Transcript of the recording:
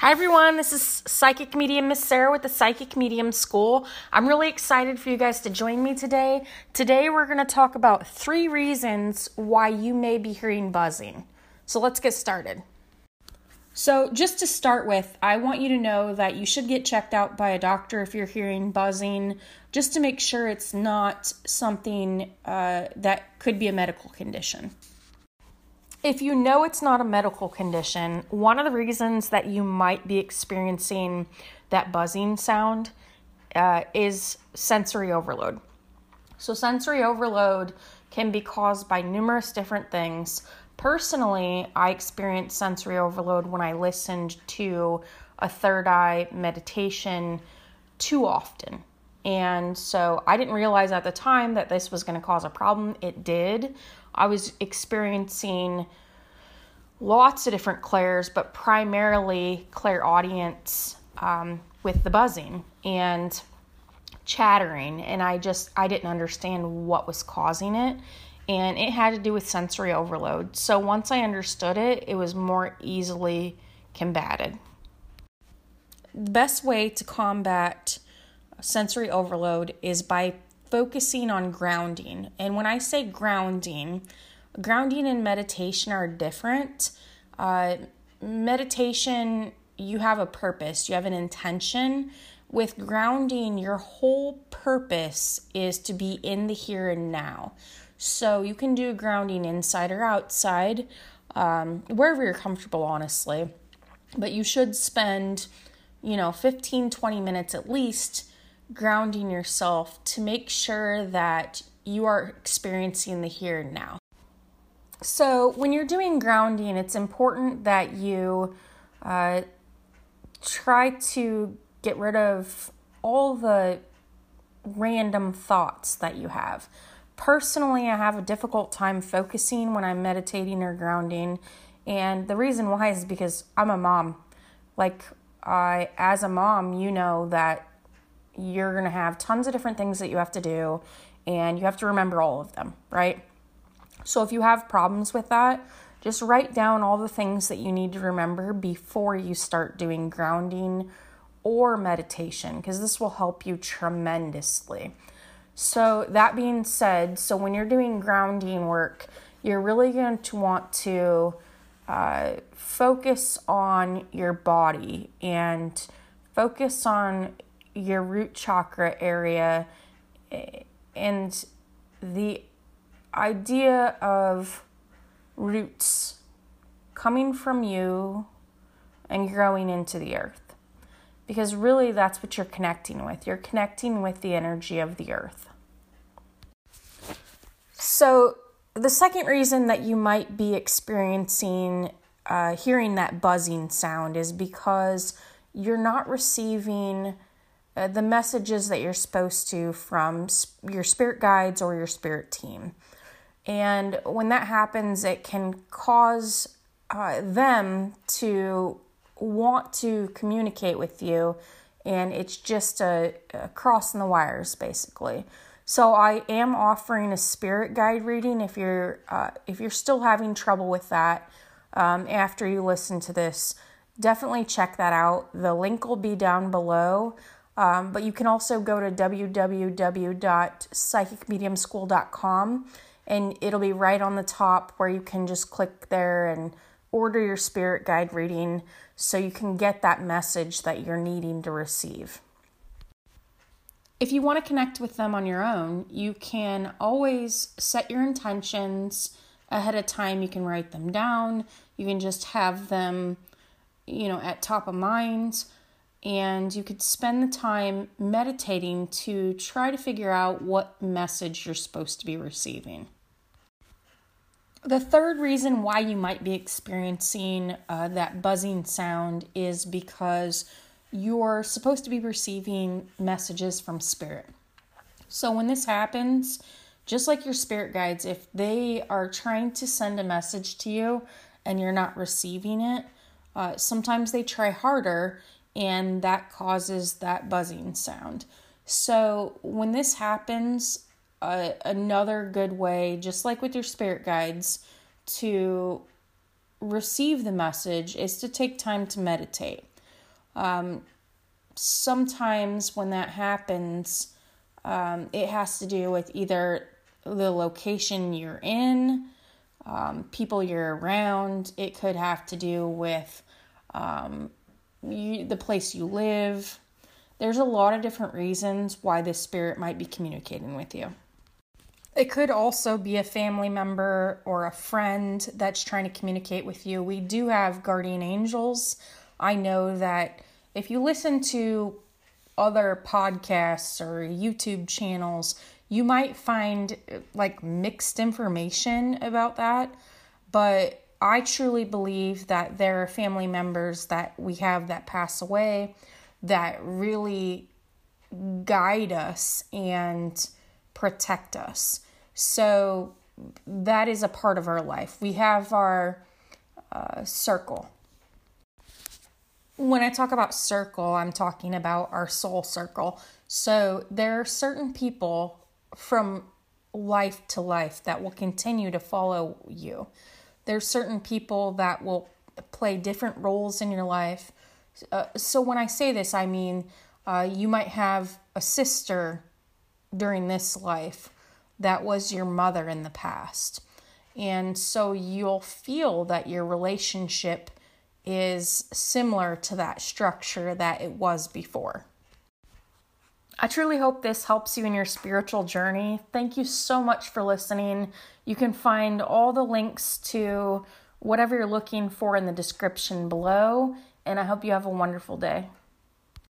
Hi, everyone. This is Psychic Medium Miss Sarah with the Psychic Medium School. I'm really excited for you guys to join me today. Today, we're going to talk about three reasons why you may be hearing buzzing. So, let's get started. So, just to start with, I want you to know that you should get checked out by a doctor if you're hearing buzzing, just to make sure it's not something uh, that could be a medical condition. If you know it's not a medical condition, one of the reasons that you might be experiencing that buzzing sound uh, is sensory overload. So, sensory overload can be caused by numerous different things. Personally, I experienced sensory overload when I listened to a third eye meditation too often. And so I didn't realize at the time that this was going to cause a problem. It did. I was experiencing lots of different clairs, but primarily clairaudience um, with the buzzing and chattering. And I just, I didn't understand what was causing it. And it had to do with sensory overload. So once I understood it, it was more easily combated. The best way to combat sensory overload is by focusing on grounding. And when I say grounding, grounding and meditation are different. Uh, meditation, you have a purpose, you have an intention. With grounding, your whole purpose is to be in the here and now. So you can do grounding inside or outside, um, wherever you're comfortable, honestly. But you should spend, you know, 15, 20 minutes at least grounding yourself to make sure that you are experiencing the here and now. So, when you're doing grounding, it's important that you uh, try to get rid of all the random thoughts that you have. Personally, I have a difficult time focusing when I'm meditating or grounding, and the reason why is because I'm a mom. Like, I, as a mom, you know that you're going to have tons of different things that you have to do, and you have to remember all of them, right? So if you have problems with that, just write down all the things that you need to remember before you start doing grounding or meditation because this will help you tremendously. So, that being said, so when you're doing grounding work, you're really going to want to uh, focus on your body and focus on your root chakra area eh, and the idea of roots coming from you and growing into the earth. Because really, that's what you're connecting with. You're connecting with the energy of the earth. So, the second reason that you might be experiencing uh, hearing that buzzing sound is because you're not receiving uh, the messages that you're supposed to from your spirit guides or your spirit team. And when that happens, it can cause uh, them to want to communicate with you, and it's just a, a crossing the wires, basically. So I am offering a spirit guide reading if you're uh, if you're still having trouble with that um, after you listen to this. Definitely check that out. The link will be down below. Um, but you can also go to www.psychicmediumschool.com and it'll be right on the top where you can just click there and order your spirit guide reading so you can get that message that you're needing to receive. If you want to connect with them on your own, you can always set your intentions ahead of time. You can write them down. You can just have them, you know, at top of mind. And you could spend the time meditating to try to figure out what message you're supposed to be receiving. The third reason why you might be experiencing uh, that buzzing sound is because you're supposed to be receiving messages from spirit. So when this happens, just like your spirit guides, if they are trying to send a message to you and you're not receiving it, uh, sometimes they try harder and that causes that buzzing sound. So when this happens, uh, another good way, just like with your spirit guides, to receive the message is to take time to meditate. Um, sometimes when that happens, um, it has to do with either the location you're in, um, people you're around. It could have to do with um, you, the place you live. There's a lot of different reasons why this spirit might be communicating with you. It could also be a family member or a friend that's trying to communicate with you. We do have guardian angels. I know that if you listen to other podcasts or YouTube channels, you might find like mixed information about that. But I truly believe that there are family members that we have that pass away that really guide us and protect us. So that is a part of our life. We have our uh, circle. When I talk about circle, I'm talking about our soul circle. So there are certain people from life to life that will continue to follow you. There's certain people that will play different roles in your life. Uh, so when I say this, I mean uh, you might have a sister during this life that was your mother in the past. And so you'll feel that your relationship is similar to that structure that it was before. I truly hope this helps you in your spiritual journey. Thank you so much for listening. You can find all the links to whatever you're looking for in the description below, and I hope you have a wonderful day.